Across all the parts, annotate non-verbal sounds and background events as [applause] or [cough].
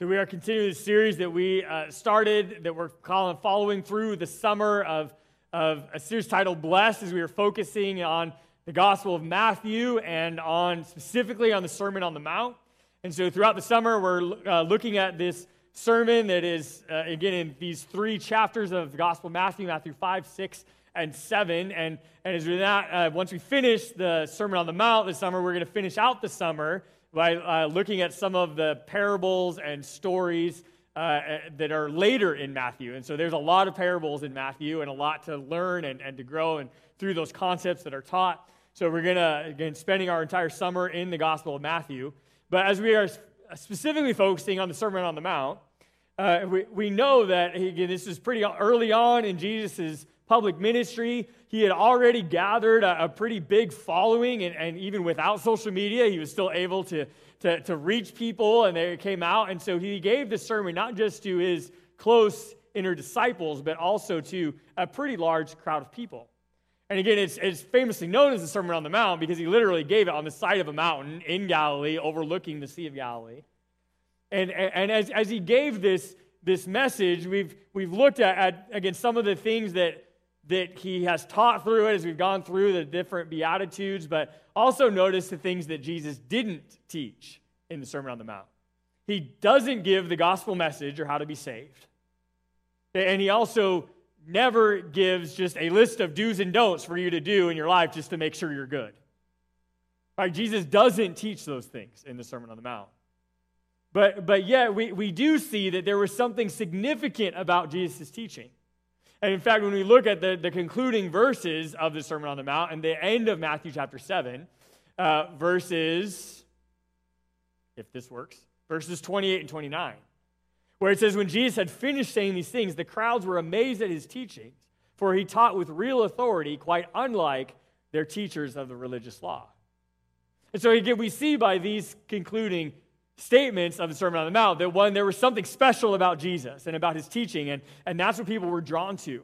So, we are continuing the series that we uh, started, that we're calling, following through the summer of, of a series titled Blessed, as we are focusing on the Gospel of Matthew and on specifically on the Sermon on the Mount. And so, throughout the summer, we're uh, looking at this sermon that is, uh, again, in these three chapters of the Gospel of Matthew Matthew 5, 6, and 7. And, and as with that, uh, once we finish the Sermon on the Mount this summer, we're going to finish out the summer by uh, looking at some of the parables and stories uh, that are later in Matthew. And so there's a lot of parables in Matthew and a lot to learn and, and to grow and through those concepts that are taught. So we're going to, again, spending our entire summer in the Gospel of Matthew. But as we are specifically focusing on the Sermon on the Mount, uh, we, we know that, again, this is pretty early on in Jesus' public ministry. He had already gathered a, a pretty big following, and, and, even without social media, he was still able to, to, to reach people, and they came out. And so he gave this sermon not just to his close inner disciples, but also to a pretty large crowd of people. And again, it's, it's famously known as the Sermon on the Mount because he literally gave it on the side of a mountain in Galilee, overlooking the Sea of Galilee. And, and as, as he gave this, this message, we've, we've looked at, at, again, some of the things that that he has taught through it as we've gone through the different Beatitudes, but also notice the things that Jesus didn't teach in the Sermon on the Mount. He doesn't give the gospel message or how to be saved. And he also never gives just a list of do's and don'ts for you to do in your life just to make sure you're good. Right? Jesus doesn't teach those things in the Sermon on the Mount. But, but yet, we, we do see that there was something significant about Jesus' teaching. And in fact, when we look at the, the concluding verses of the Sermon on the Mount and the end of Matthew chapter 7, uh, verses, if this works, verses 28 and 29, where it says, When Jesus had finished saying these things, the crowds were amazed at his teachings, for he taught with real authority, quite unlike their teachers of the religious law. And so again, we see by these concluding statements of the Sermon on the Mount that one, there was something special about Jesus and about his teaching, and, and that's what people were drawn to.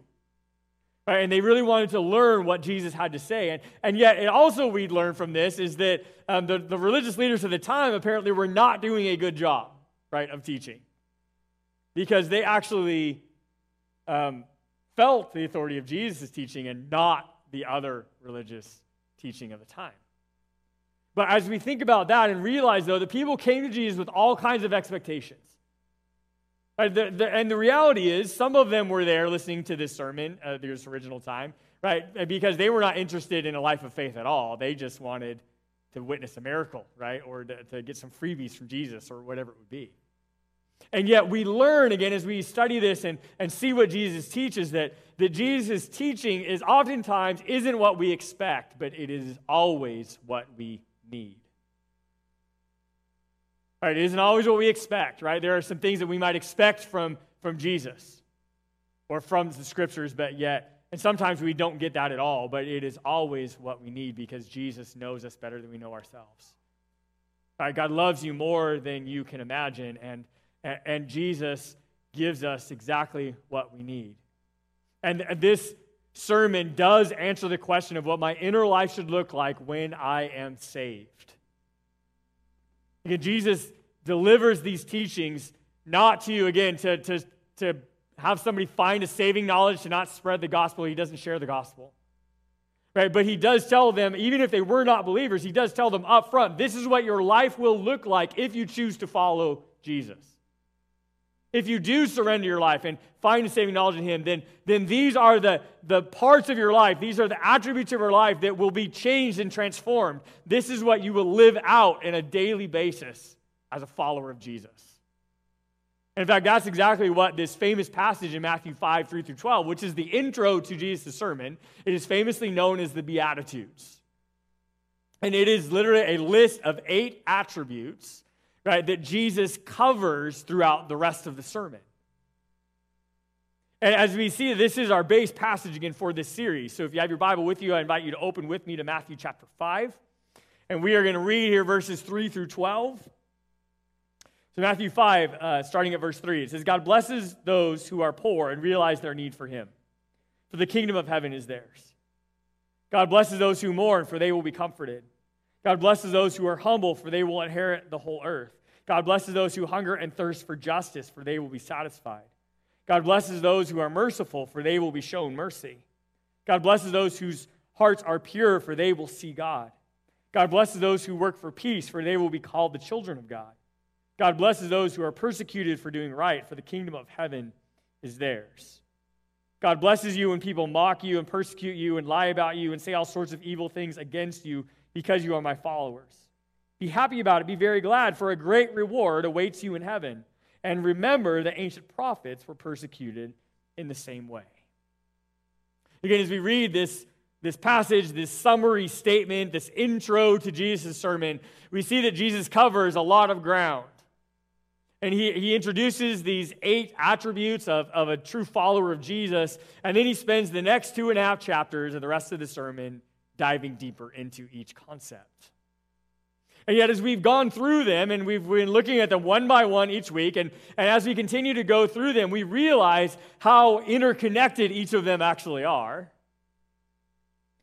Right? And they really wanted to learn what Jesus had to say. And, and yet, it also we'd learn from this is that um, the, the religious leaders of the time apparently were not doing a good job, right, of teaching. Because they actually um, felt the authority of Jesus' teaching and not the other religious teaching of the time. But as we think about that and realize, though, the people came to Jesus with all kinds of expectations. And the, the, and the reality is, some of them were there listening to this sermon at this original time, right? Because they were not interested in a life of faith at all. They just wanted to witness a miracle, right? Or to, to get some freebies from Jesus or whatever it would be. And yet we learn again as we study this and, and see what Jesus teaches that, that Jesus' teaching is oftentimes isn't what we expect, but it is always what we need. All right, it isn't always what we expect, right? There are some things that we might expect from, from Jesus or from the scriptures, but yet, and sometimes we don't get that at all, but it is always what we need because Jesus knows us better than we know ourselves. All right, God loves you more than you can imagine, and, and, Jesus gives us exactly what we need. And this sermon does answer the question of what my inner life should look like when I am saved. Again, Jesus delivers these teachings not to you, again, to, to, to have somebody find a saving knowledge to not spread the gospel. He doesn't share the gospel. Right? But he does tell them, even if they were not believers, he does tell them up front this is what your life will look like if you choose to follow Jesus. If you do surrender your life and find a saving knowledge in Him, then, then these are the, the parts of your life, these are the attributes of your life that will be changed and transformed. This is what you will live out in a daily basis as a follower of Jesus. In fact, that's exactly what this famous passage in Matthew 5, 3 through 12, which is the intro to Jesus' sermon, it is famously known as the Beatitudes. And it is literally a list of eight attributes right, that Jesus covers throughout the rest of the sermon. And as we see, this is our base passage again for this series. So if you have your Bible with you, I invite you to open with me to Matthew chapter 5. And we are going to read here verses 3 through 12. So, Matthew 5, uh, starting at verse 3, it says, God blesses those who are poor and realize their need for him, for the kingdom of heaven is theirs. God blesses those who mourn, for they will be comforted. God blesses those who are humble, for they will inherit the whole earth. God blesses those who hunger and thirst for justice, for they will be satisfied. God blesses those who are merciful, for they will be shown mercy. God blesses those whose hearts are pure, for they will see God. God blesses those who work for peace, for they will be called the children of God. God blesses those who are persecuted for doing right, for the kingdom of heaven is theirs. God blesses you when people mock you and persecute you and lie about you and say all sorts of evil things against you because you are my followers. Be happy about it. Be very glad, for a great reward awaits you in heaven. And remember, the ancient prophets were persecuted in the same way. Again, as we read this, this passage, this summary statement, this intro to Jesus' sermon, we see that Jesus covers a lot of ground. And he, he introduces these eight attributes of, of a true follower of Jesus. And then he spends the next two and a half chapters of the rest of the sermon diving deeper into each concept. And yet, as we've gone through them and we've been looking at them one by one each week, and, and as we continue to go through them, we realize how interconnected each of them actually are.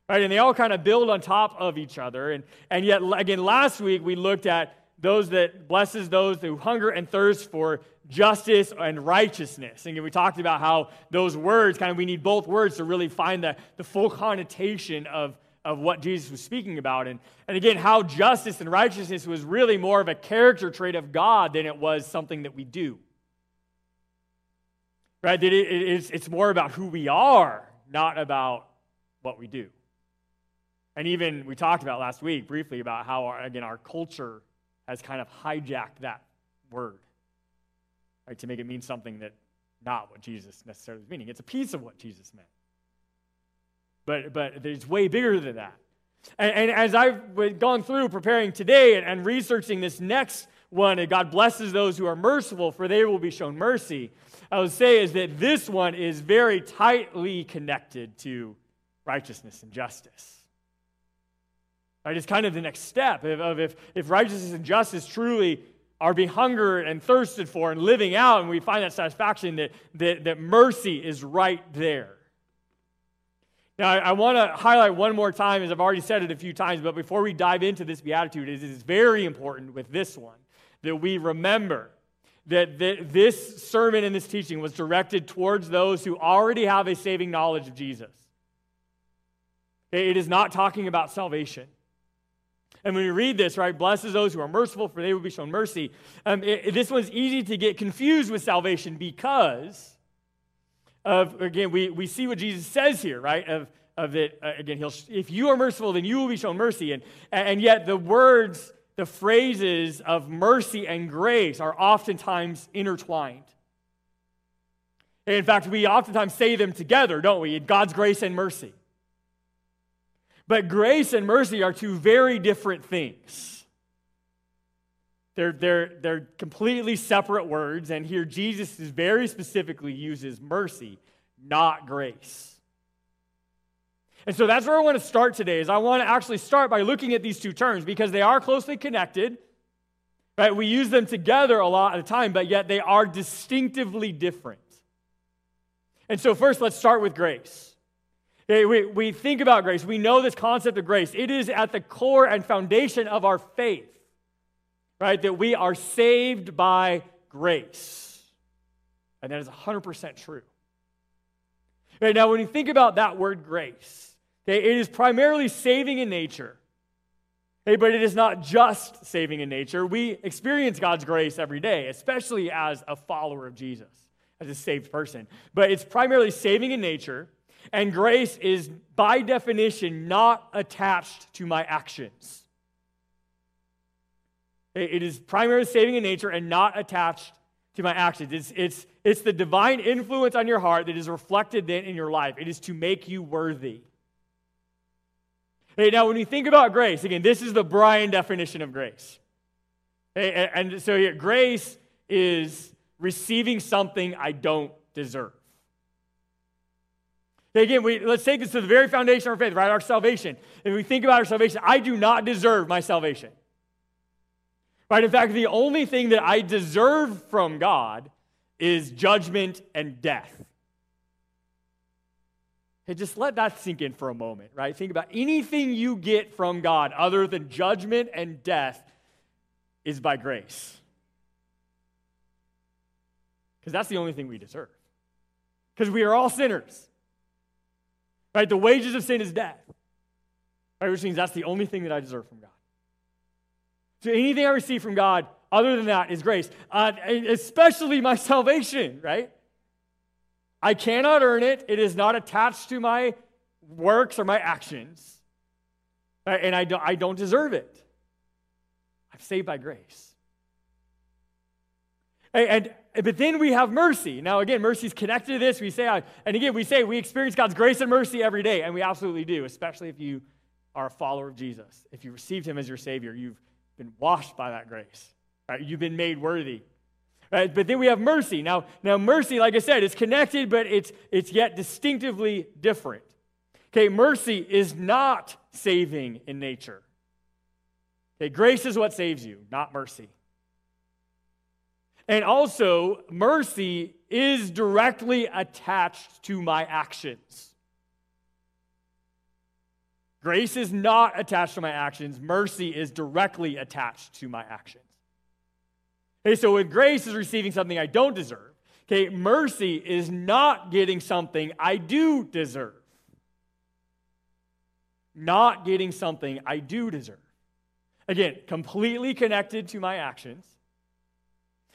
Right? And they all kind of build on top of each other. And, and yet, again, last week we looked at those that blesses those who hunger and thirst for justice and righteousness. And we talked about how those words, kind of, we need both words to really find the, the full connotation of, of what Jesus was speaking about. And, and again, how justice and righteousness was really more of a character trait of God than it was something that we do. Right? That it, it's, it's more about who we are, not about what we do. And even we talked about last week briefly about how, our, again, our culture has kind of hijacked that word, right, to make it mean something that not what Jesus necessarily was meaning. It's a piece of what Jesus meant. But, but it's way bigger than that. And, and as I've gone through preparing today and, and researching this next one, and God blesses those who are merciful, for they will be shown mercy. I would say is that this one is very tightly connected to righteousness and justice. Right? It's kind of the next step of, if, if righteousness and justice truly are being hungered and thirsted for and living out, and we find that satisfaction, that, that, that mercy is right there. Now, I, I want to highlight one more time, as I've already said it a few times, but before we dive into this beatitude, it is very important with this one that we remember that, this sermon and this teaching was directed towards those who already have a saving knowledge of Jesus. It is not talking about salvation. And when we read this, right, blesses those who are merciful, for they will be shown mercy. Um, it, this one's easy to get confused with salvation because of, again, we, we see what Jesus says here, right? Of, of it, uh, again, he'll, if you are merciful, then you will be shown mercy. And, and yet the words, the phrases of mercy and grace are oftentimes intertwined. In fact, we oftentimes say them together, don't we? God's grace and mercy. But grace and mercy are two very different things. They're, they're, they're completely separate words, and here Jesus is very specifically uses mercy, not grace. And so that's where I want to start today is I want to actually start by looking at these two terms because they are closely connected. Right? We use them together a lot of the time, but yet they are distinctively different. And so first let's start with grace. We, we think about grace. We know this concept of grace. It is at the core and foundation of our faith, right? That we are saved by grace. And that is 100% true. Right, now, when you think about that word grace, okay, it is primarily saving in nature. Okay, but it is not just saving in nature. We experience God's grace every day, especially as a follower of Jesus, as a saved person. But it's primarily saving in nature and grace is, by definition, not attached to my actions. It is primarily saving in nature and not attached to my actions. It's, it's, it's the divine influence on your heart that is reflected then in your life. It is to make you worthy. Hey, now, when you think about grace, again, this is the Brian definition of grace. Hey, and so grace is receiving something I don't deserve. Again, we, let's take this to the very foundation of our faith, right? Our salvation. If we think about our salvation, I do not deserve my salvation. Right? In fact, the only thing that I deserve from God is judgment and death. Hey, just let that sink in for a moment, right? Think about anything you get from God other than judgment and death is by grace. because that's the only thing we deserve. Because we are all sinners. Right? The wages of sin is death. Right? Which means that's the only thing that I deserve from God. So anything I receive from God other than that is grace, uh, especially my [laughs] salvation, right? I cannot earn it. It is not attached to my works or my actions. And I don't, I don't deserve it. I'm saved by grace. And, and, but then we have mercy. Now, again, mercy is connected to this. We say, and again, we say we experience God's grace and mercy every day, and we absolutely do, especially if you are a follower of Jesus. If you received Him as your Savior, you've been washed by that grace. Right? You've been made worthy. Right? But then we have mercy. Now, now mercy, like I said, is connected, but it's it's yet distinctively different. Okay, mercy is not saving in nature. Okay, grace is what saves you, not mercy. And also, mercy is directly attached to my actions. Grace is not attached to my actions, mercy is directly attached to my actions. Okay, so when grace is receiving something I don't deserve, okay, mercy is not getting something I do deserve. Not getting something I do deserve. Again, completely connected to my actions.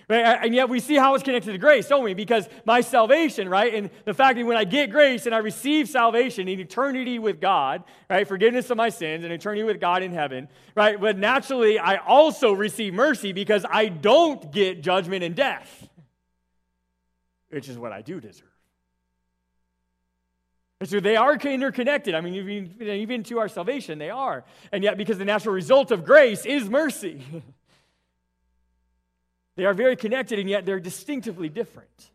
Right? And yet we see how it's connected to grace, don't we? Because my salvation, right? And the fact that when I get grace and I receive salvation in eternity with God, right? Forgiveness of my sins and eternity with God in heaven, right? But naturally, I also receive mercy because I don't get judgment and death, which is what I do deserve. And so they are interconnected. I mean, even, even to our salvation, they are. And yet, because the natural result of grace is mercy. [laughs] They are very connected, and yet they're distinctively different.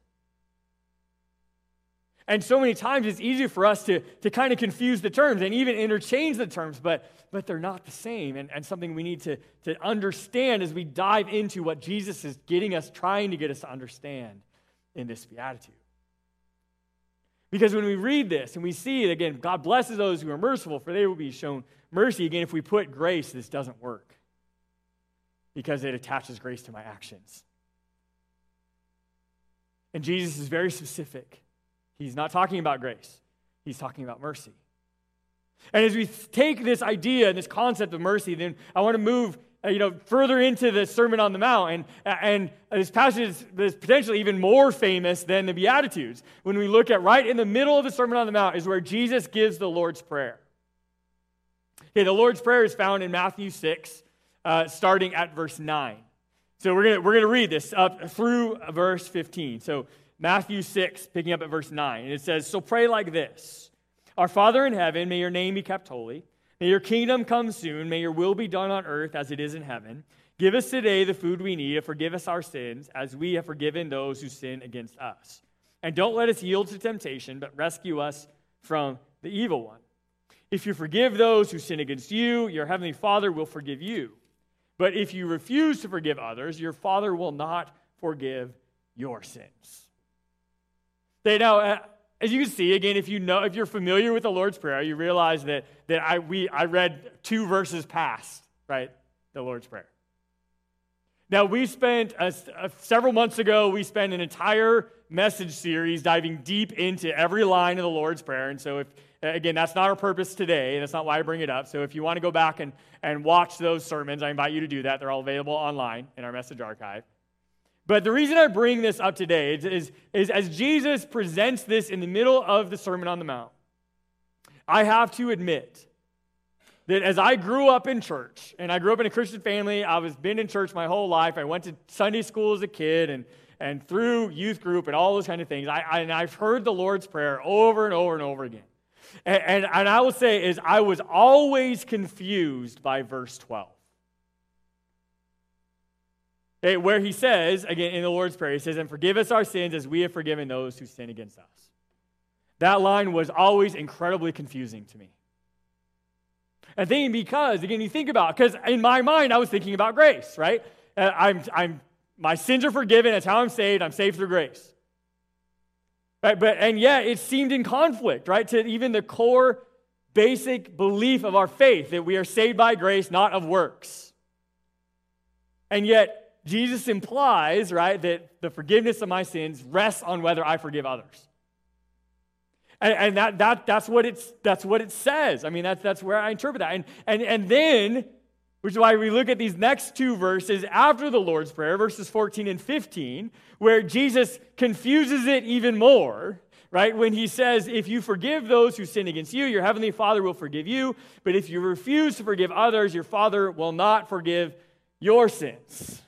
And so many times it's easy for us to, to kind of confuse the terms and even interchange the terms, but, but they're not the same. And, and something we need to, to understand as we dive into what Jesus is getting us, trying to get us to understand in this beatitude. Because when we read this and we see it again, God blesses those who are merciful, for they will be shown mercy. Again, if we put grace, this doesn't work because it attaches grace to my actions. And Jesus is very specific. He's not talking about grace, he's talking about mercy. And as we take this idea and this concept of mercy, then I want to move uh, you know, further into the Sermon on the Mount. And, and this passage is, is potentially even more famous than the Beatitudes. When we look at right in the middle of the Sermon on the Mount is where Jesus gives the Lord's Prayer. Okay, the Lord's Prayer is found in Matthew 6, uh, starting at verse 9. So we're going we're gonna read this up through verse 15. So Matthew 6, picking up at verse 9. And it says, So pray like this Our Father in heaven, may your name be kept holy. May your kingdom come soon. May your will be done on earth as it is in heaven. Give us today the food we need, and forgive us our sins, as we have forgiven those who sin against us. And don't let us yield to temptation, but rescue us from the evil one. If you forgive those who sin against you, your heavenly Father will forgive you. But if you refuse to forgive others, your Father will not forgive your sins. They now, uh, as you can see, again, if you know, if you're familiar with the Lord's Prayer, you realize that, that I, we, I read two verses past, right, the Lord's Prayer. Now, we spent, a, a, several months ago, we spent an entire message series diving deep into every line of the Lord's Prayer. And so if, Again, that's not our purpose today, and that's not why I bring it up. So if you want to go back and, and watch those sermons, I invite you to do that. They're all available online in our message archive. But the reason I bring this up today is, is, is as Jesus presents this in the middle of the Sermon on the Mount, I have to admit that as I grew up in church, and I grew up in a Christian family, I was been in church my whole life. I went to Sunday school as a kid and, and through youth group and all those kind of things. I, I, and I've heard the Lord's Prayer over and over and over again. And, and, and I will say is I was always confused by verse 12. Okay, where he says, again in the Lord's Prayer, he says, And forgive us our sins as we have forgiven those who sin against us. That line was always incredibly confusing to me. And thinking because, again, you think about, because in my mind, I was thinking about grace, right? Uh, I'm, I'm, my sins are forgiven. That's how I'm saved. I'm saved through grace. Right? But, and yet it seemed in conflict, right? To even the core basic belief of our faith that we are saved by grace, not of works. And yet, Jesus implies, right, that the forgiveness of my sins rests on whether I forgive others. And, and that, that, that's, what it's, that's what it says. I mean, that's, that's where I interpret that. And, and, and then, which is why we look at these next two verses after the Lord's Prayer, verses 14 and 15, where Jesus confuses it even more right? When he says, If you forgive those who sin against you, your heavenly Father will forgive you. But if you refuse to forgive others, your Father will not forgive your sins.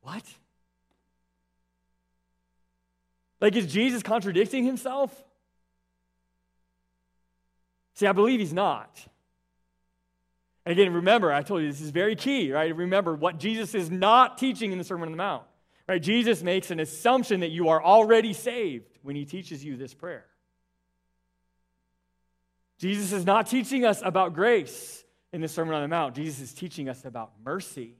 What? Like, is Jesus contradicting himself? See, I believe he's not. And again, remember, I told you this is very key, right? Remember what Jesus is not teaching in the Sermon on the Mount. Right? Jesus makes an assumption that you are already saved when he teaches you this prayer. Jesus is not teaching us about grace in the Sermon on the Mount. Jesus is teaching us about mercy.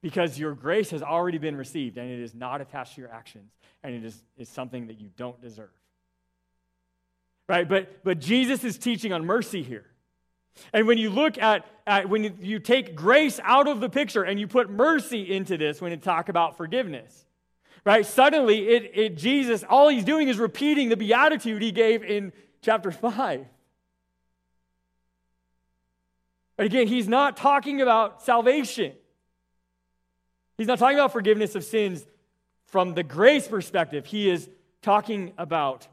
Because your grace has already been received and it is not attached to your actions and it is, is something that you don't deserve. Right? But, but Jesus is teaching on mercy here. And when you look at, at when you, take grace out of the picture and you put mercy into this when you talk about forgiveness, right? Suddenly, it, it Jesus, all he's doing is repeating the beatitude he gave in chapter [laughs] 5. But again, he's not talking about salvation. He's not talking about forgiveness of sins from the grace perspective. He is talking about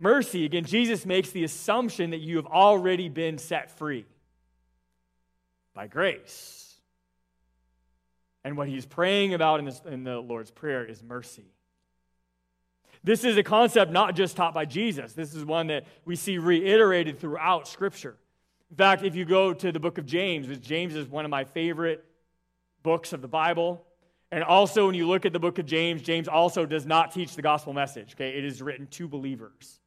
mercy. Again, Jesus makes the assumption that you have already been set free by grace. And what he's praying about in, this, in the Lord's Prayer is mercy. This is a concept not just taught by Jesus, this is one that we see reiterated throughout Scripture. In fact, if you go to the book of James, which James is one of my favorite books of the Bible, and also when you look at the book of James, James also does not teach the gospel message. Okay, it is written to believers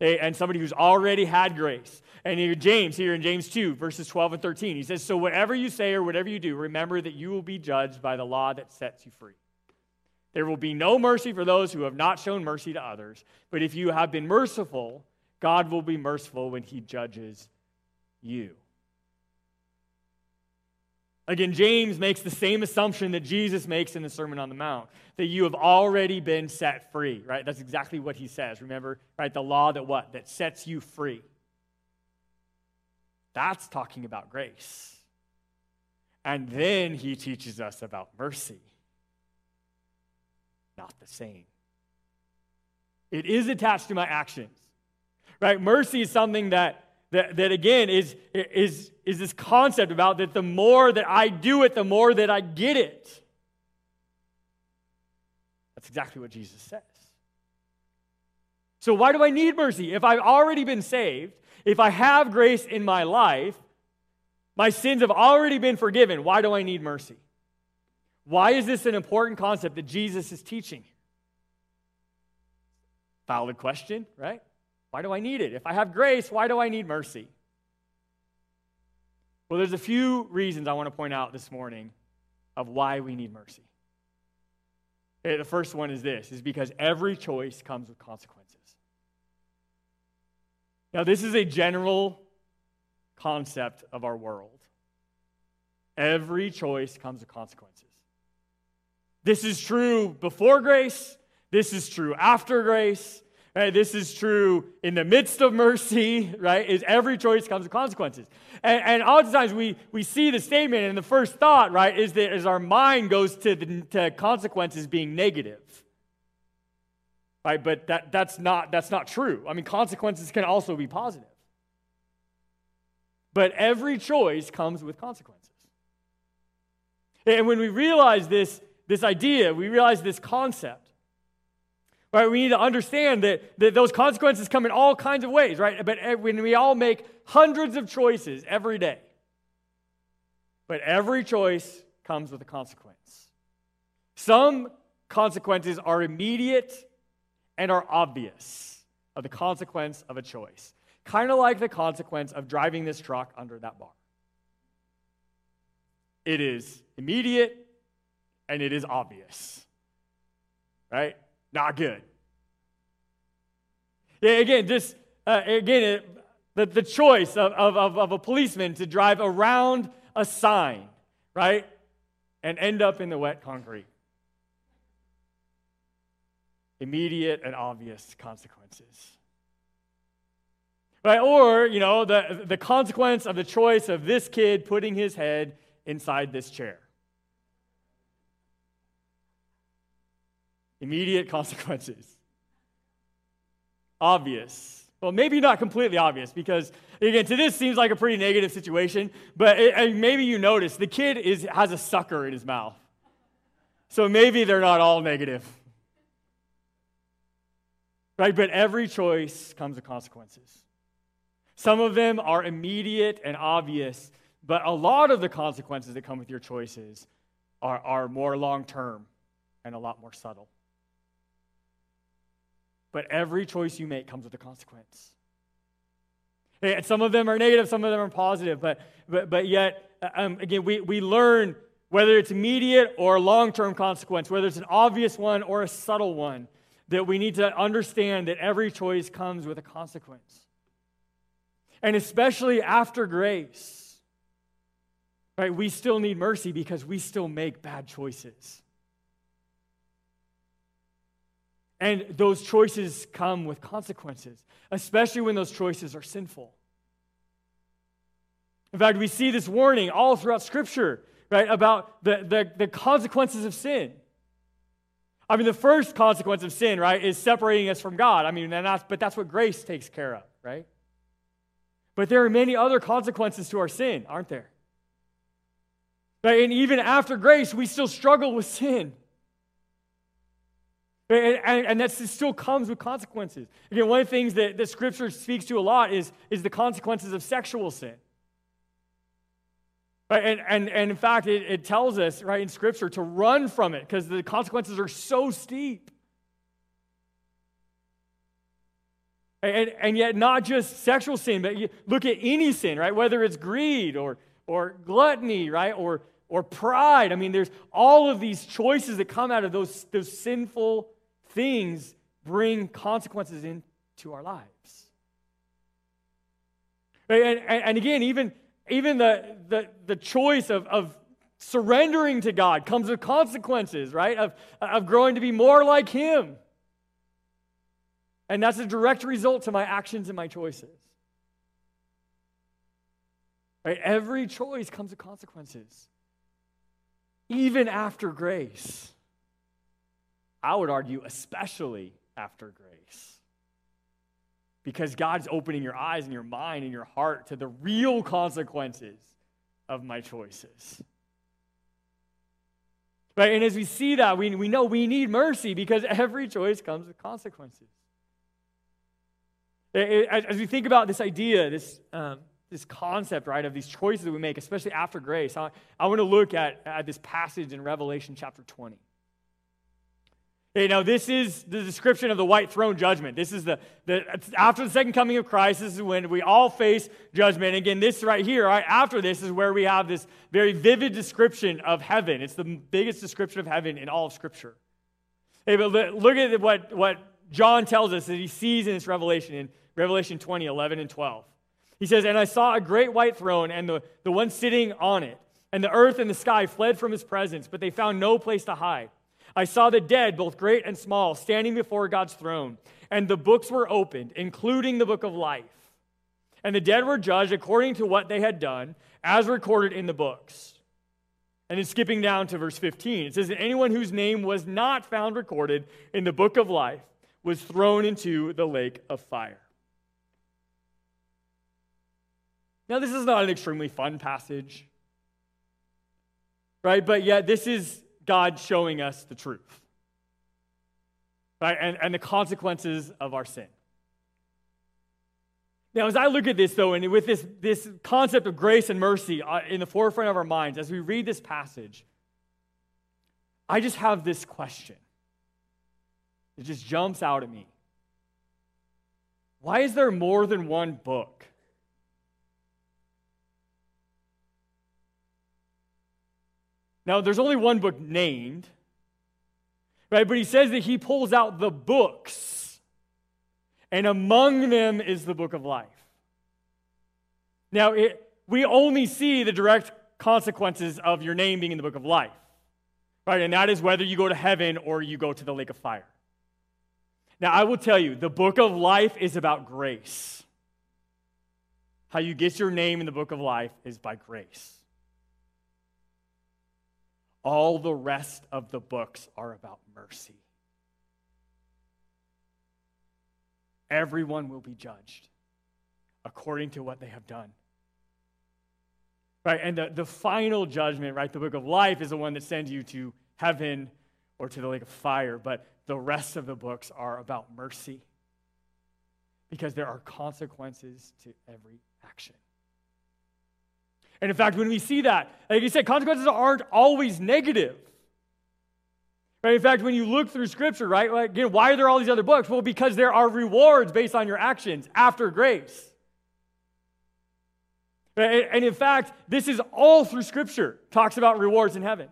Eh, and somebody who's already had grace. And here, James, here in James 2, verses 12 and 13, he says, So whatever you say or whatever you do, remember that you will be judged by the law that sets you free. There will be no mercy for those who have not shown mercy to others. But if you have been merciful, God will be merciful when he judges you. Again, James makes the same assumption that Jesus makes in the Sermon on the Mount that you have already been set free, right? That's exactly what he says. Remember, right? The law that what? That sets you free. That's talking about grace. And then he teaches us about mercy. Not the same. It is attached to my actions, right? Mercy is something that that, that again is, is, is this concept about that the more that I do it, the more that I get it. That's exactly what Jesus says. So, why do I need mercy? If I've already been saved, if I have grace in my life, my sins have already been forgiven, why do I need mercy? Why is this an important concept that Jesus is teaching? Valid question, right? Why do I need it? If I have grace, why do I need mercy? Well, there's a few reasons I want to point out this morning of why we need mercy. Okay, the first one is this is because every choice comes with consequences. Now, this is a general concept of our world. Every choice comes with consequences. This is true before grace, this is true after grace, Right? This is true in the midst of mercy, [laughs] right? Is every choice comes with consequences. And, and oftentimes we, we see the statement, and the first thought, right, is that as our mind goes to, the, to consequences being negative. Right? But that, that's, not, that's not true. I mean, consequences can also be positive. But every choice comes with consequences. And when we realize this, this idea, we realize this concept, Right? We need to understand that, that those consequences come in all kinds of ways, right? But when we all make hundreds of choices every day, but every choice comes with a consequence. Some consequences are immediate and are obvious of the consequence of a choice. Kind of like the consequence of driving this truck under that bar. It is immediate and it is obvious. Right? Not good. Yeah, again, just uh, again, it, the, the choice of, of, of a policeman to drive around a sign, right? And end up in the wet concrete. Immediate and obvious consequences. Right? Or, you know, the, the consequence of the choice of this kid putting his head inside this chair. Immediate [laughs] consequences. Obvious. Well, maybe not completely obvious because, again, to this seems like a pretty negative situation, but it, maybe you notice the kid is, has a sucker in his mouth. So maybe they're not all negative. Right? But every choice comes with consequences. Some of them are immediate and obvious, but a lot of the consequences that come with your choices are, are more long term and a lot more subtle. But every choice you make comes with a consequence. And some of them are negative, some of them are positive, but, but, but yet, um, again, we, we learn whether it's immediate or long term consequence, whether it's an obvious one or a subtle one, that we need to understand that every choice comes with a consequence. And especially after grace, right, we still need mercy because we still make bad choices. And those choices come with consequences, especially when those choices are sinful. In fact, we see this warning all throughout Scripture, right, about the, the, the consequences of sin. I mean, the first consequence of sin, right, is separating us from God. I mean, that's, but that's what grace takes care of, right? But there are many other consequences to our sin, aren't there? Right? And even after grace, we still struggle with sin. And, and, and that still comes with consequences. Again, one of the things that, that Scripture speaks to a lot is, is the consequences of sexual sin. Right? And, and, and in fact, it, it tells us, right, in Scripture to run from it because the consequences are so steep. And, and yet, not just sexual sin, but look at any sin, right? Whether it's greed or, or gluttony, right? Or, or pride. I mean, there's all of these choices that come out of those, those sinful things bring consequences into our lives. And, and, and again, even, even the, the, the choice of, of surrendering to God comes with consequences, right? Of, of growing to be more like Him. And that's a direct result to my actions and my choices. Right? Every choice comes with consequences, even after grace. I would argue, especially after grace. Because God's opening your eyes and your mind and your heart to the real consequences of my choices. Right? And as we see that, we, we know we need mercy because every choice comes with consequences. As we think about this idea, this, um, this concept, right, of these choices that we make, especially after grace, I, I want to look at, at this passage in Revelation chapter 20. You know, this is the description of the white throne judgment. This is the, the after the second coming of Christ, this is when we all face judgment. Again, this right here, right after this, is where we have this very vivid description of heaven. It's the biggest description of heaven in all of Scripture. Hey, but look at what, what John tells us that he sees in this revelation in Revelation 20, 11, and 12. He says, And I saw a great white throne and the, the one sitting on it. And the earth and the sky fled from his presence, but they found no place to hide. I saw the dead, both great and small, standing before God's throne, and the books were opened, including the book of life. And the dead were judged according to what they had done, as recorded in the books. And then skipping down to verse 15, it says that anyone whose name was not found recorded in the book of life was thrown into the lake of fire. Now, this is not an extremely fun passage, right? But yet, this is God showing us the truth, right? And, and the consequences of our sin. Now, as I look at this, though, and with this, this concept of grace and mercy uh, in the forefront of our minds, as we read this passage, I just have this question. It just jumps out at me. Why is there more than one book? Now, there's only one book named, right? But he says that he pulls out the books, and among them is the book of life. Now, it, we only see the direct consequences of your name being in the book of life, right? And that is whether you go to heaven or you go to the lake of fire. Now, I will tell you, the book of life is about grace. How you get your name in the book of life is by grace. All the rest of the books are about mercy. Everyone will be judged according to what they have done. Right? And the, the final judgment, right, the book of life is the one that sends you to heaven or to the lake of fire. But the rest of the books are about mercy because there are consequences to every action. And in fact, when we see that, like you said, consequences aren't always negative. Right? In fact, when you look through Scripture, right, like, again, why are there all these other books? Well, because there are rewards based on your actions after grace. And in fact, this is all through Scripture, talks about rewards in heaven.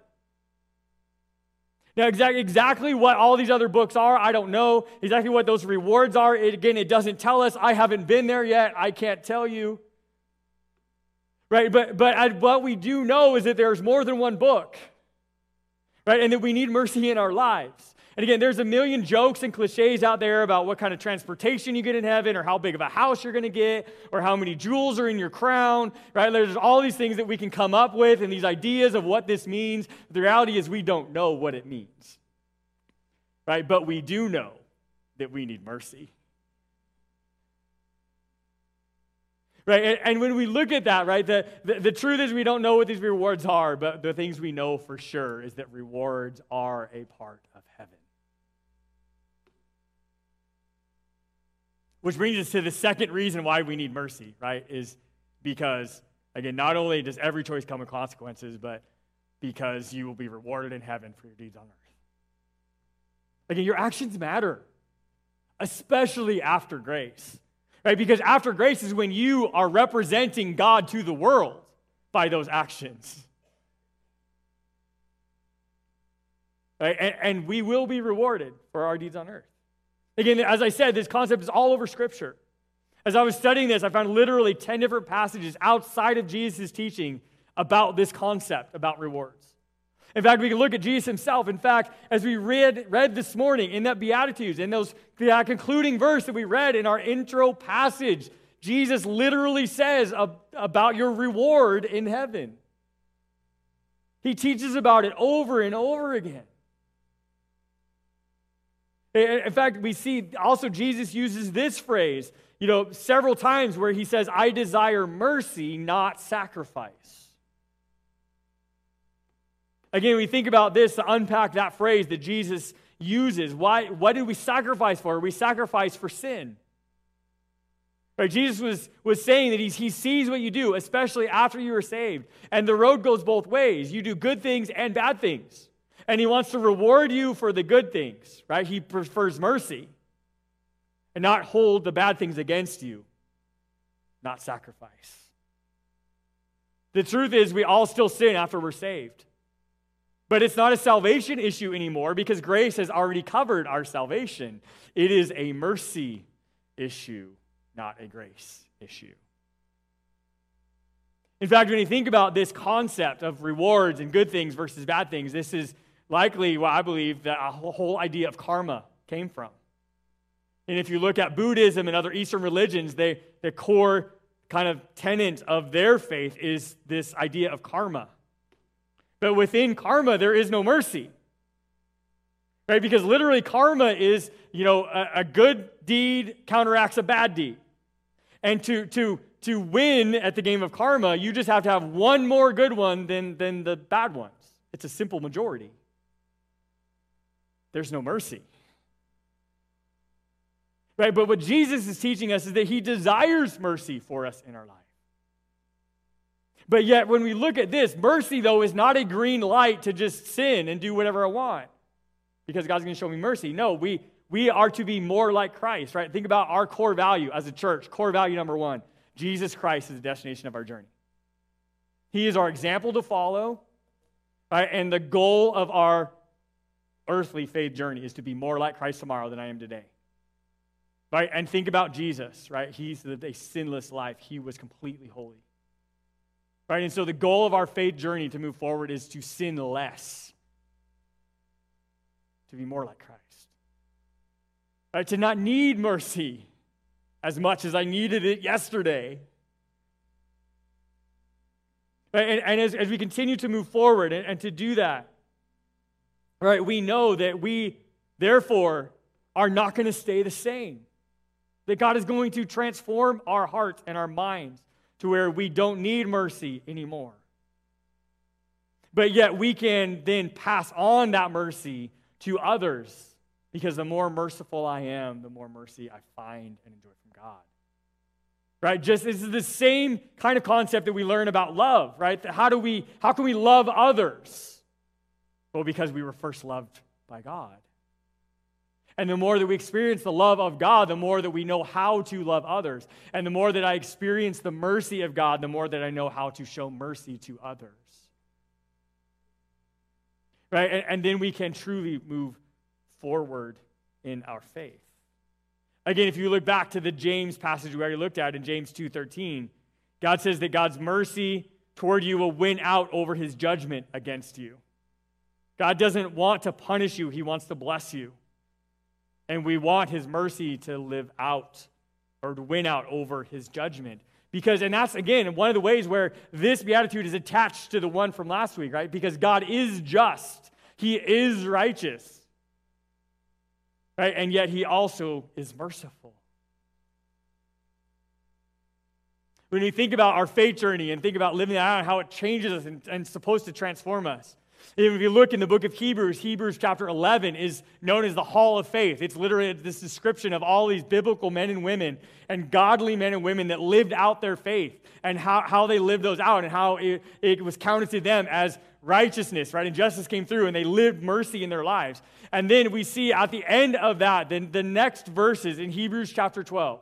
Now, exactly, exactly what all these other books are, I don't know. Exactly what those rewards are, it, again, it doesn't tell us. I haven't been there yet. I can't tell you. Right? But, but what we do know is that there's more than one book, right? And that we need mercy in our lives. And again, there's a million jokes and cliches out there about what kind of transportation you get in heaven, or how big of a house you're going to get, or how many jewels are in your crown, right? There's all these things that we can come up with and these ideas of what this means. The reality is, we don't know what it means, right? But we do know that we need mercy. Right? And, and when we look at that, right, the, the, the truth is we don't know what these rewards are, but the things we know for sure is that rewards are a part of heaven. Which brings us to the second reason why we need mercy, right? Is because, again, not only does every choice come with consequences, but because you will be rewarded in heaven for your deeds on earth. Again, your actions matter, especially after grace, right? Because after grace is when you are representing God to the world by those actions. Right? And, and we will be rewarded for our deeds on earth. Again, as I said, this concept is all over Scripture. As I was studying this, I found literally 10 different passages outside of Jesus' teaching about this concept about rewards. In fact, we can look at Jesus himself. In fact, as we read, read this morning in that Beatitudes, in those, that uh, concluding verse that we read in our intro passage, Jesus literally says about your reward in heaven. He teaches about it over and over again. In fact, we see also Jesus uses this phrase, you know, several times where he says, I desire mercy, not sacrifice. Again, we think about this to unpack that phrase that Jesus uses. Why, what do we sacrifice for? We sacrifice for sin. Right? Jesus was, was saying that he, he sees what you do, especially after you are saved. And the road goes both ways. You do good things and bad things and he wants to reward you for the good things, right? He prefers mercy and not hold the bad things against you, not sacrifice. The truth is, we all still sin after we're saved. But it's not a salvation issue anymore because grace has already covered our salvation. It is a mercy issue, not a grace issue. In fact, when you think about this concept of rewards and good things versus bad things, this is likely what I believe that a whole idea of karma came from. And if you look at Buddhism and other Eastern religions, they, the core kind of tenet of their faith is this idea of karma. But within karma, there is no mercy. Right? Because literally, karma is, you know, a, a good deed counteracts a bad deed. And to, to, to win at the game of karma, you just have to have one more good one than, than the bad ones. It's a simple majority there's no mercy. Right? But what Jesus is teaching us is that he desires mercy for us in our life. But yet, when we look at this, mercy, though, is not a green light to just sin and do whatever I want because God's going to show me mercy. No, we, we are to be more like Christ, right? Think about our core value as a church. Core value number one Jesus Christ is the destination of our journey. He is our example to follow, right? And the goal of our earthly faith journey is to be more like Christ tomorrow than I am today. Right? And think about Jesus, right? He's lived a sinless life. He was completely holy. Right? And so the goal of our faith journey to move forward is to sin less, to be more like Christ. Right? To not need mercy as much as I needed it yesterday. And, and as, as we continue to move forward and, and to do that, right, we know that we, therefore, are not going to stay the same. That God is going to transform our hearts and our minds to where we don't need mercy anymore. But yet we can then pass on that mercy to others because the more merciful I am, the more mercy I find and enjoy from God. Right? Just this is the same kind of concept that we learn about love, right? How do we how can we love others? Well, because we were first loved by God. And the more that we experience the love of God, the more that we know how to love others. And the more that I experience the mercy of God, the more that I know how to show mercy to others. Right? And, and then we can truly move forward in our faith. Again, if you look back to the James passage we already looked at in James 2:13, God says that God's mercy toward you will win out over his judgment against you. God doesn't want to punish you, he wants to bless you. And we want his mercy to live out or to win out over his judgment. Because, and that's again one of the ways where this beatitude is attached to the one from last week, right? Because God is just, He is righteous, right? And yet He also is merciful. When you think about our faith journey and think about living out, how it changes us and, and supposed to transform us, if you look in the book of Hebrews, Hebrews chapter 11 is known as the Hall of Faith. It's literally this description of all these biblical men and women and godly men and women that lived out their faith and how, how they lived those out and how it, it was counted to them as righteousness, right? And justice came through and they lived mercy in their lives. And then we see at the end of that, then the next verses in Hebrews chapter 12.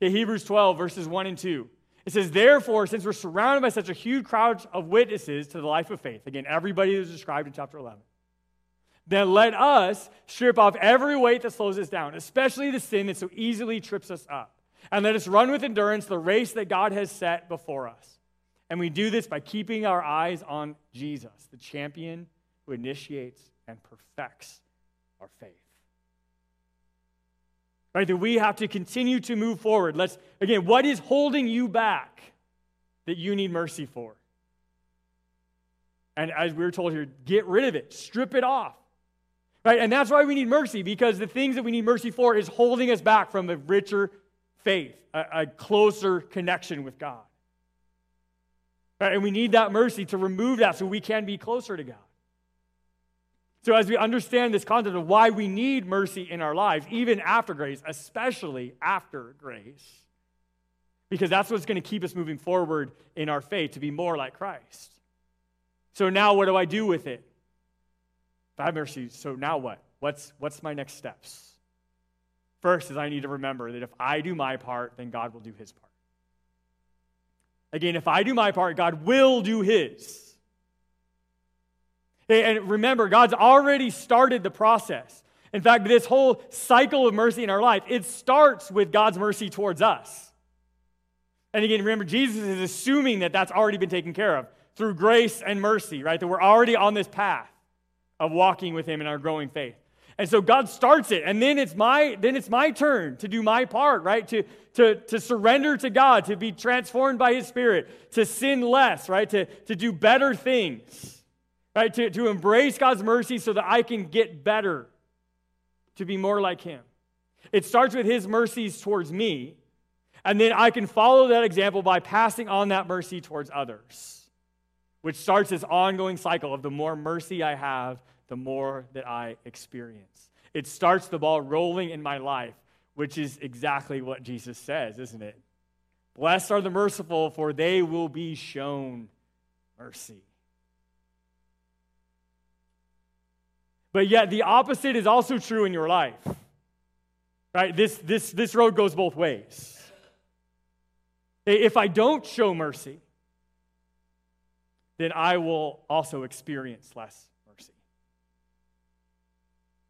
Okay, Hebrews 12, verses 1 and 2. It says, Therefore, since we're surrounded by such a huge crowd of witnesses to the life of faith, again, everybody is described in chapter 11, then let us strip off every weight that slows us down, especially the sin that so easily trips us up. And let us run with endurance the race that God has set before us. And we do this by keeping our eyes on Jesus, the champion who initiates and perfects our faith right? That we have to continue to move forward. Let's, again, what is holding you back that you need mercy for? And as we were told here, get rid of it, strip it off. Right? And that's why we need mercy, because the things that we need mercy for is holding us back from a richer faith, a, a closer connection with God. Right? And we need that mercy to remove that so we can be closer to God. So, as we understand this concept of why we need mercy in our lives, even after grace, especially after grace, because that's what's going to keep us moving forward in our faith to be more like Christ. So, now what do I do with it? I have mercy, so now what? What's, what's my next steps? First is I need to remember that if I do my part, then God will do his part. Again, if I do my part, God will do his. And remember, God's already started the process. In fact, this whole cycle of mercy in our life, it starts with God's mercy towards us. And again, remember, Jesus is assuming that that's already been taken care of through grace and mercy, right? That we're already on this path of walking with Him in our growing faith. And so God starts it, and then it's my then it's my turn to do my part, right? To to to surrender to God, to be transformed by His Spirit, to sin less, right? To to do better things right? To, to embrace God's mercy so that I can get better, to be more like Him. It starts with His mercies towards me, and then I can follow that example by passing on that mercy towards others, which starts this ongoing cycle of the more mercy I have, the more that I experience. It starts the ball rolling in my life, which is exactly what Jesus says, isn't it? Blessed are the merciful, for they will be shown mercy. But yet, the opposite is also true in your life. Right? This, this, this road goes both ways. If I don't show mercy, then I will also experience less mercy.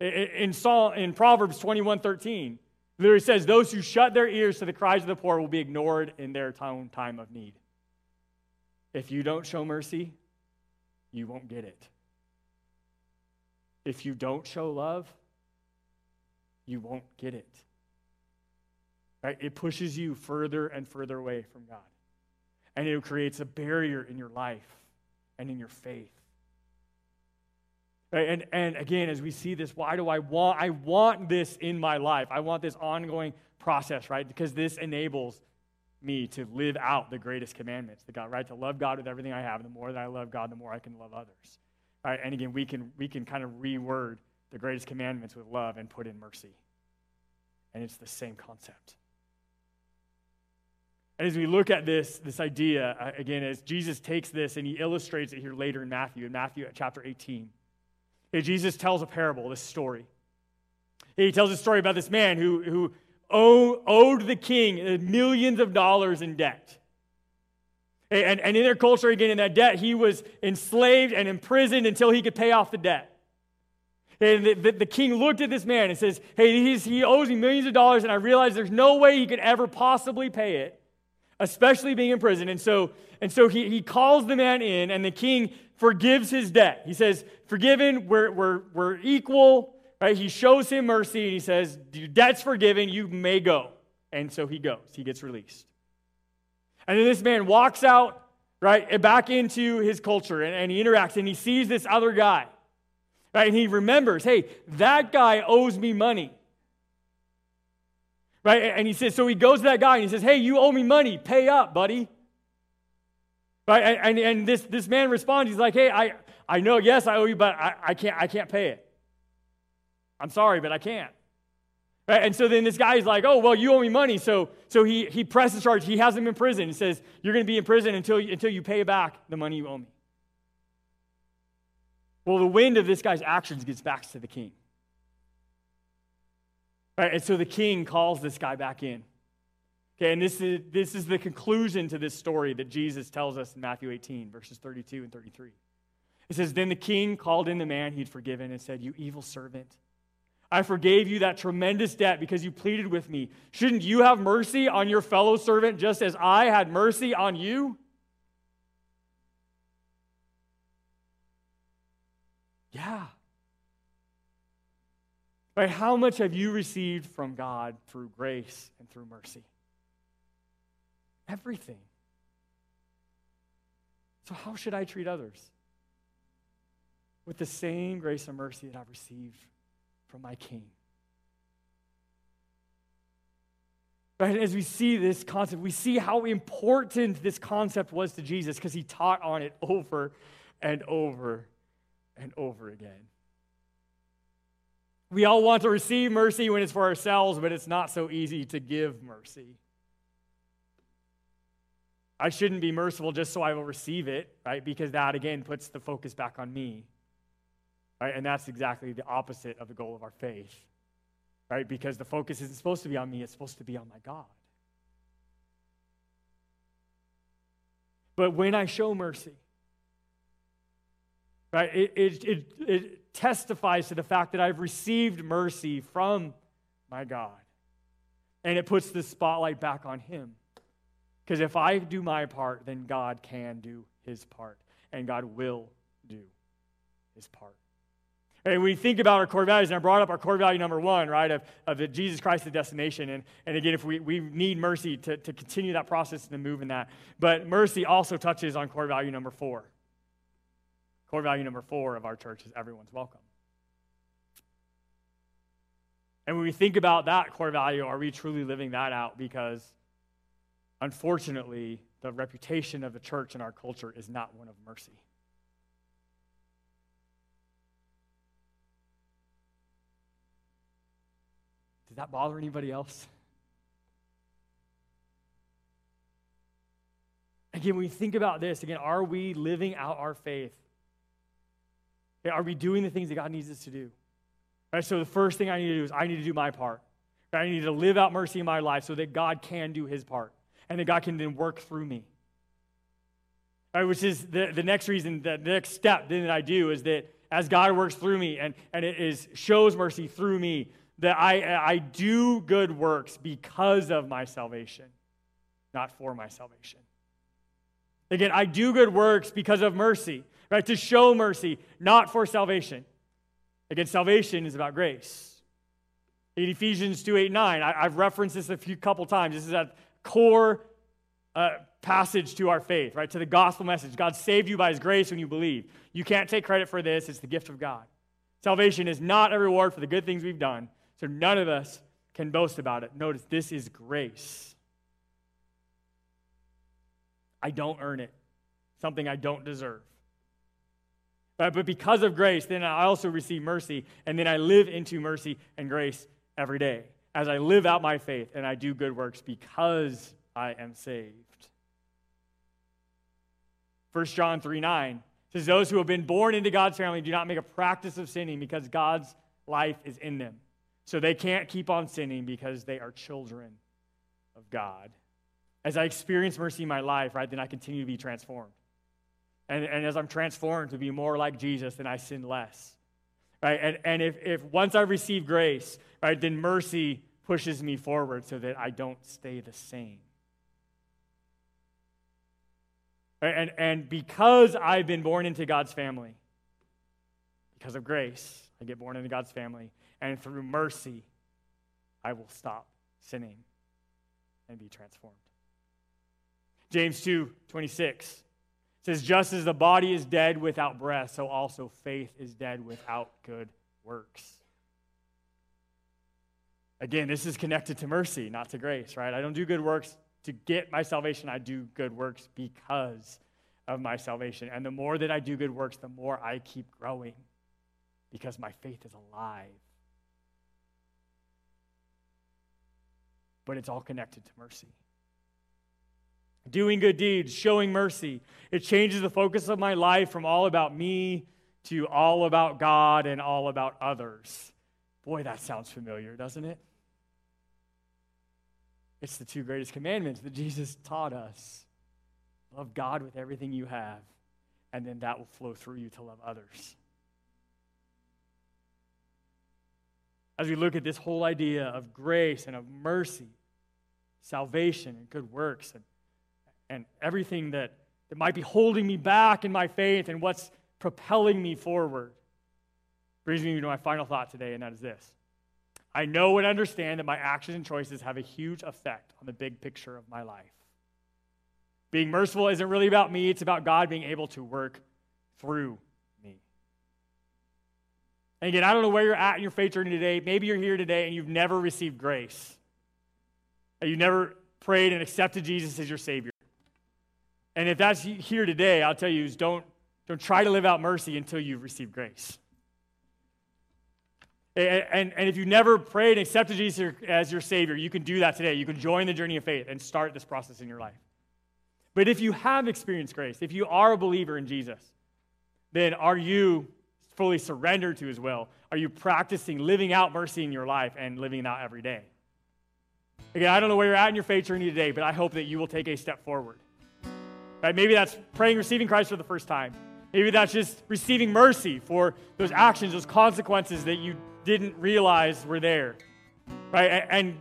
In, Psalm, in Proverbs 21 13, literally says, Those who shut their ears to the cries of the poor will be ignored in their time of need. if you don't show mercy, you won't get it. If you don't show love, you won't get it. Right? It pushes you further and further away from God. And it creates a barrier in your life and in your faith. Right? And, and again, as we see this, why do I want I want this in my life? I want this ongoing process, right? Because this enables me to live out the greatest commandments, the God, right? To love God with everything I have. The more that I love God, the more I can love others. And again, we can we can kind of reword the greatest commandments with love and put in mercy. And it's the same concept. And as we look at this, this idea, uh, again, as Jesus takes this and he illustrates it here later in Matthew, in Matthew chapter 18, Jesus tells a parable, this story. He tells a story about this man who, who owed the king millions of dollars in debt. And, and in their culture, again, in that debt, he was enslaved and imprisoned until he could pay off the debt. And the, the, the, king looked at this man and says, Hey, he owes me millions of dollars, and I realize there's no way he could ever possibly pay it, especially being in prison. And so, and so he, he calls the man in, and the king forgives his debt. He says, Forgiven, we're, we're, we're equal. Right? He shows him mercy, and he says, Your debt's forgiven, you may go. And so he goes, he gets released. And then this man walks out, right, back into his culture, and, and he interacts, and he sees this other guy. Right? And he remembers, hey, that guy owes me money. Right? And he says, so he goes to that guy and he says, hey, you owe me money. Pay up, buddy. Right? And, and this, this man responds, he's like, hey, I, I know, yes, I owe you, but I, I, can't, I can't pay it. I'm sorry, but I can't. Right? And so then this guy's like, oh, well, you owe me money. So, so he, he presses charge. He has him in prison. He says, you're going to be in prison until, until you pay back the money you owe me. Well, the wind of this guy's actions gets back to the king. Right, and so the king calls this guy back in. Okay, and this is, this is the conclusion to this story that Jesus tells us in Matthew 18, verses 32 and 33. It says, Then the king called in the man he'd forgiven and said, You evil servant, I forgave you that tremendous debt because you pleaded with me. Shouldn't you have mercy on your fellow servant just as I had mercy on you? Yeah. Right? How much have you received from God through grace and through mercy? Everything. So, how should I treat others? With the same grace and mercy that I've received from my King. Right? As we see this concept, we see how important this concept was to Jesus because he taught on it over and over and over again. We all want to receive mercy when it's for ourselves, but it's not so easy to give mercy. I shouldn't be merciful just so I will receive it, right? Because that, again, puts the focus back on me. Right? And that's exactly the opposite of the goal of our faith, right? Because the focus isn't supposed to be on me, it's supposed to be on my God. But when I show mercy, Right? It, it, it, it testifies to the fact that I've received mercy from my God. And it puts the spotlight back on Him. Because if I do my part, then God can do His part. And God will do His part. And we think about our core values, and I brought up our core value number one, right, of, of Jesus Christ the destination. And, and again, if we, we need mercy to, to continue that process and to move in that. But mercy also touches on core value number four. Core value number four of our church is everyone's welcome. And when we think about that core value, are we truly living that out? Because unfortunately, the reputation of the church in our culture is not one of mercy. That bother anybody else? Again, when we think about this, again, are we living out our faith are we doing the things that God needs us to do? Right, so the first thing I need to do is I need to do my part. I need to live out mercy in my life so that God can do his part and that God can then work through me. Right, which is the, the next reason, the, the next step then that I do is that as God works through me and, and it is shows mercy through me, that I, I do good works because of my salvation, not for my salvation. Again, I do good works because of mercy, right? To show mercy, not for salvation. Again, salvation is about grace. In Ephesians 2 8 9, I, have referenced this a few couple times. This is a core uh, passage to our faith, right? To the gospel message. God saved you by his grace when you believe. You can't take credit for this, it's the gift of God. Salvation is not a reward for the good things we've done, so none of us can boast about it. Notice this is grace. I don't earn it, something I don't deserve. But, because of grace, then I also receive mercy, and then I live into mercy and grace every day as I live out my faith and I do good works because I am saved. 1 John 3 9 says, Those who have been born into God's family do not make a practice of sinning because God's life is in them. So they can't keep on sinning because they are children of God. As I experience mercy in my life, right, then I continue to be transformed. And, and as I'm transformed to be more like Jesus, then I sin less. Right? And, and if, if once I receive grace, right, then mercy pushes me forward so that I don't stay the same. And, and because I've been born into God's family, because of grace, I get born into God's family. And through mercy, I will stop sinning and be transformed. James 2 26 says, Just as the body is dead without breath, so also faith is dead without good works. Again, this is connected to mercy, not to grace, right? I don't do good works to get my salvation, I do good works because of my salvation. And the more that I do good works, the more I keep growing because my faith is alive. But it's all connected to mercy. Doing good deeds, showing mercy, it changes the focus of my life from all about me to all about God and all about others. Boy, that sounds familiar, doesn't it? It's the two greatest commandments that [laughs] Jesus taught us love God with everything you have, and then that will flow through you to love others. As we look at this whole idea of grace and of mercy, salvation and good works, and, and everything that, that might be holding me back in my faith and what's propelling me forward, brings me to my final thought today, and that is this I know and understand that my actions and choices have a huge effect on the big picture of my life. Being merciful isn't really about me, it's about God being able to work through me. And again, I don't know where you're at in your faith journey today. Maybe you're here today and you've never received grace. You never prayed and accepted Jesus as your Savior. And if that's here today, I'll tell you is don't, don't try to live out mercy until you've received grace. And, and if you never prayed and accepted Jesus as your Savior, you can do that today. You can join the journey of faith and start this process in your life. But if you have experienced grace, if you are a believer in Jesus, then are you fully surrendered to His will? Are you practicing living out mercy in your life and living it out every day? Again, I don't know where you're at in your faith journey today, but I hope that you will take a step forward. Right? Maybe that's praying, receiving Christ for the first time. Maybe that's just receiving mercy for those actions, those consequences that you didn't realize were there, right? And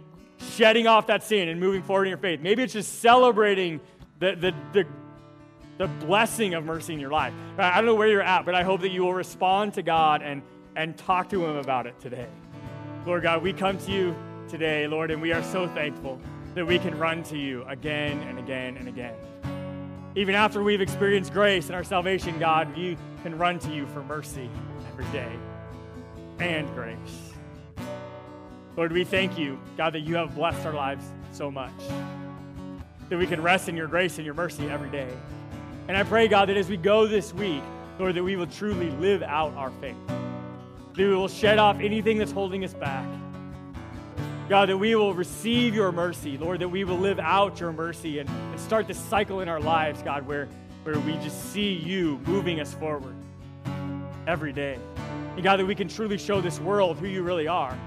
shedding off that sin and moving forward in your faith. Maybe it's just celebrating the, the, the, the blessing of mercy in your life. I don't know where you're at, but I hope that you will respond to God and, and talk to Him about it today. Lord God, we come to you today, Lord, and we are so thankful that we can run to you again and again and again. Even after we've experienced grace and our salvation, God, we can run to you for mercy every day and grace. Lord, we thank you, God, that you have blessed our lives so much, that we can rest in your grace and your mercy every day. And I pray, God, that as we go this week, Lord, that we will truly live out our faith, that we will shed off anything that's holding us back. God, that we will receive your mercy, Lord, that we will live out your mercy and, and start this cycle in our lives, God, where, where we just see you moving us forward every day. And God, that we can truly show this world who you really are.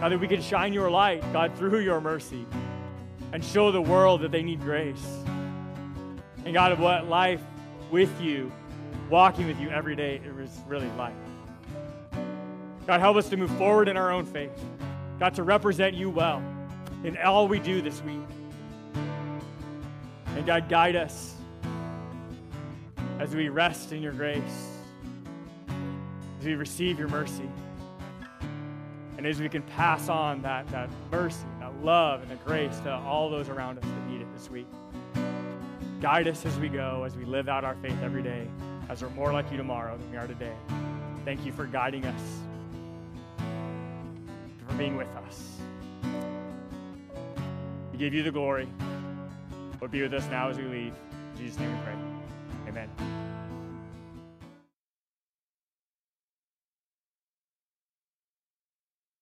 God, that we can shine your light, God, through your mercy and show the world that they need grace. And God, of what life with you, walking with you every day, it was really like. God, help us to move forward in our own faith. God, to represent you well in all we do this week. And God, guide us as we rest in your grace, as we receive your mercy, and as we can pass on that, that mercy, that love, and the grace to all those around us that need it this week. Guide us as we go, as we live out our faith every day, as we're more like you tomorrow than we are today. Thank you for guiding us, being with us. We give you the glory. Lord, be with us now as we leave. In Jesus' name we pray. Amen.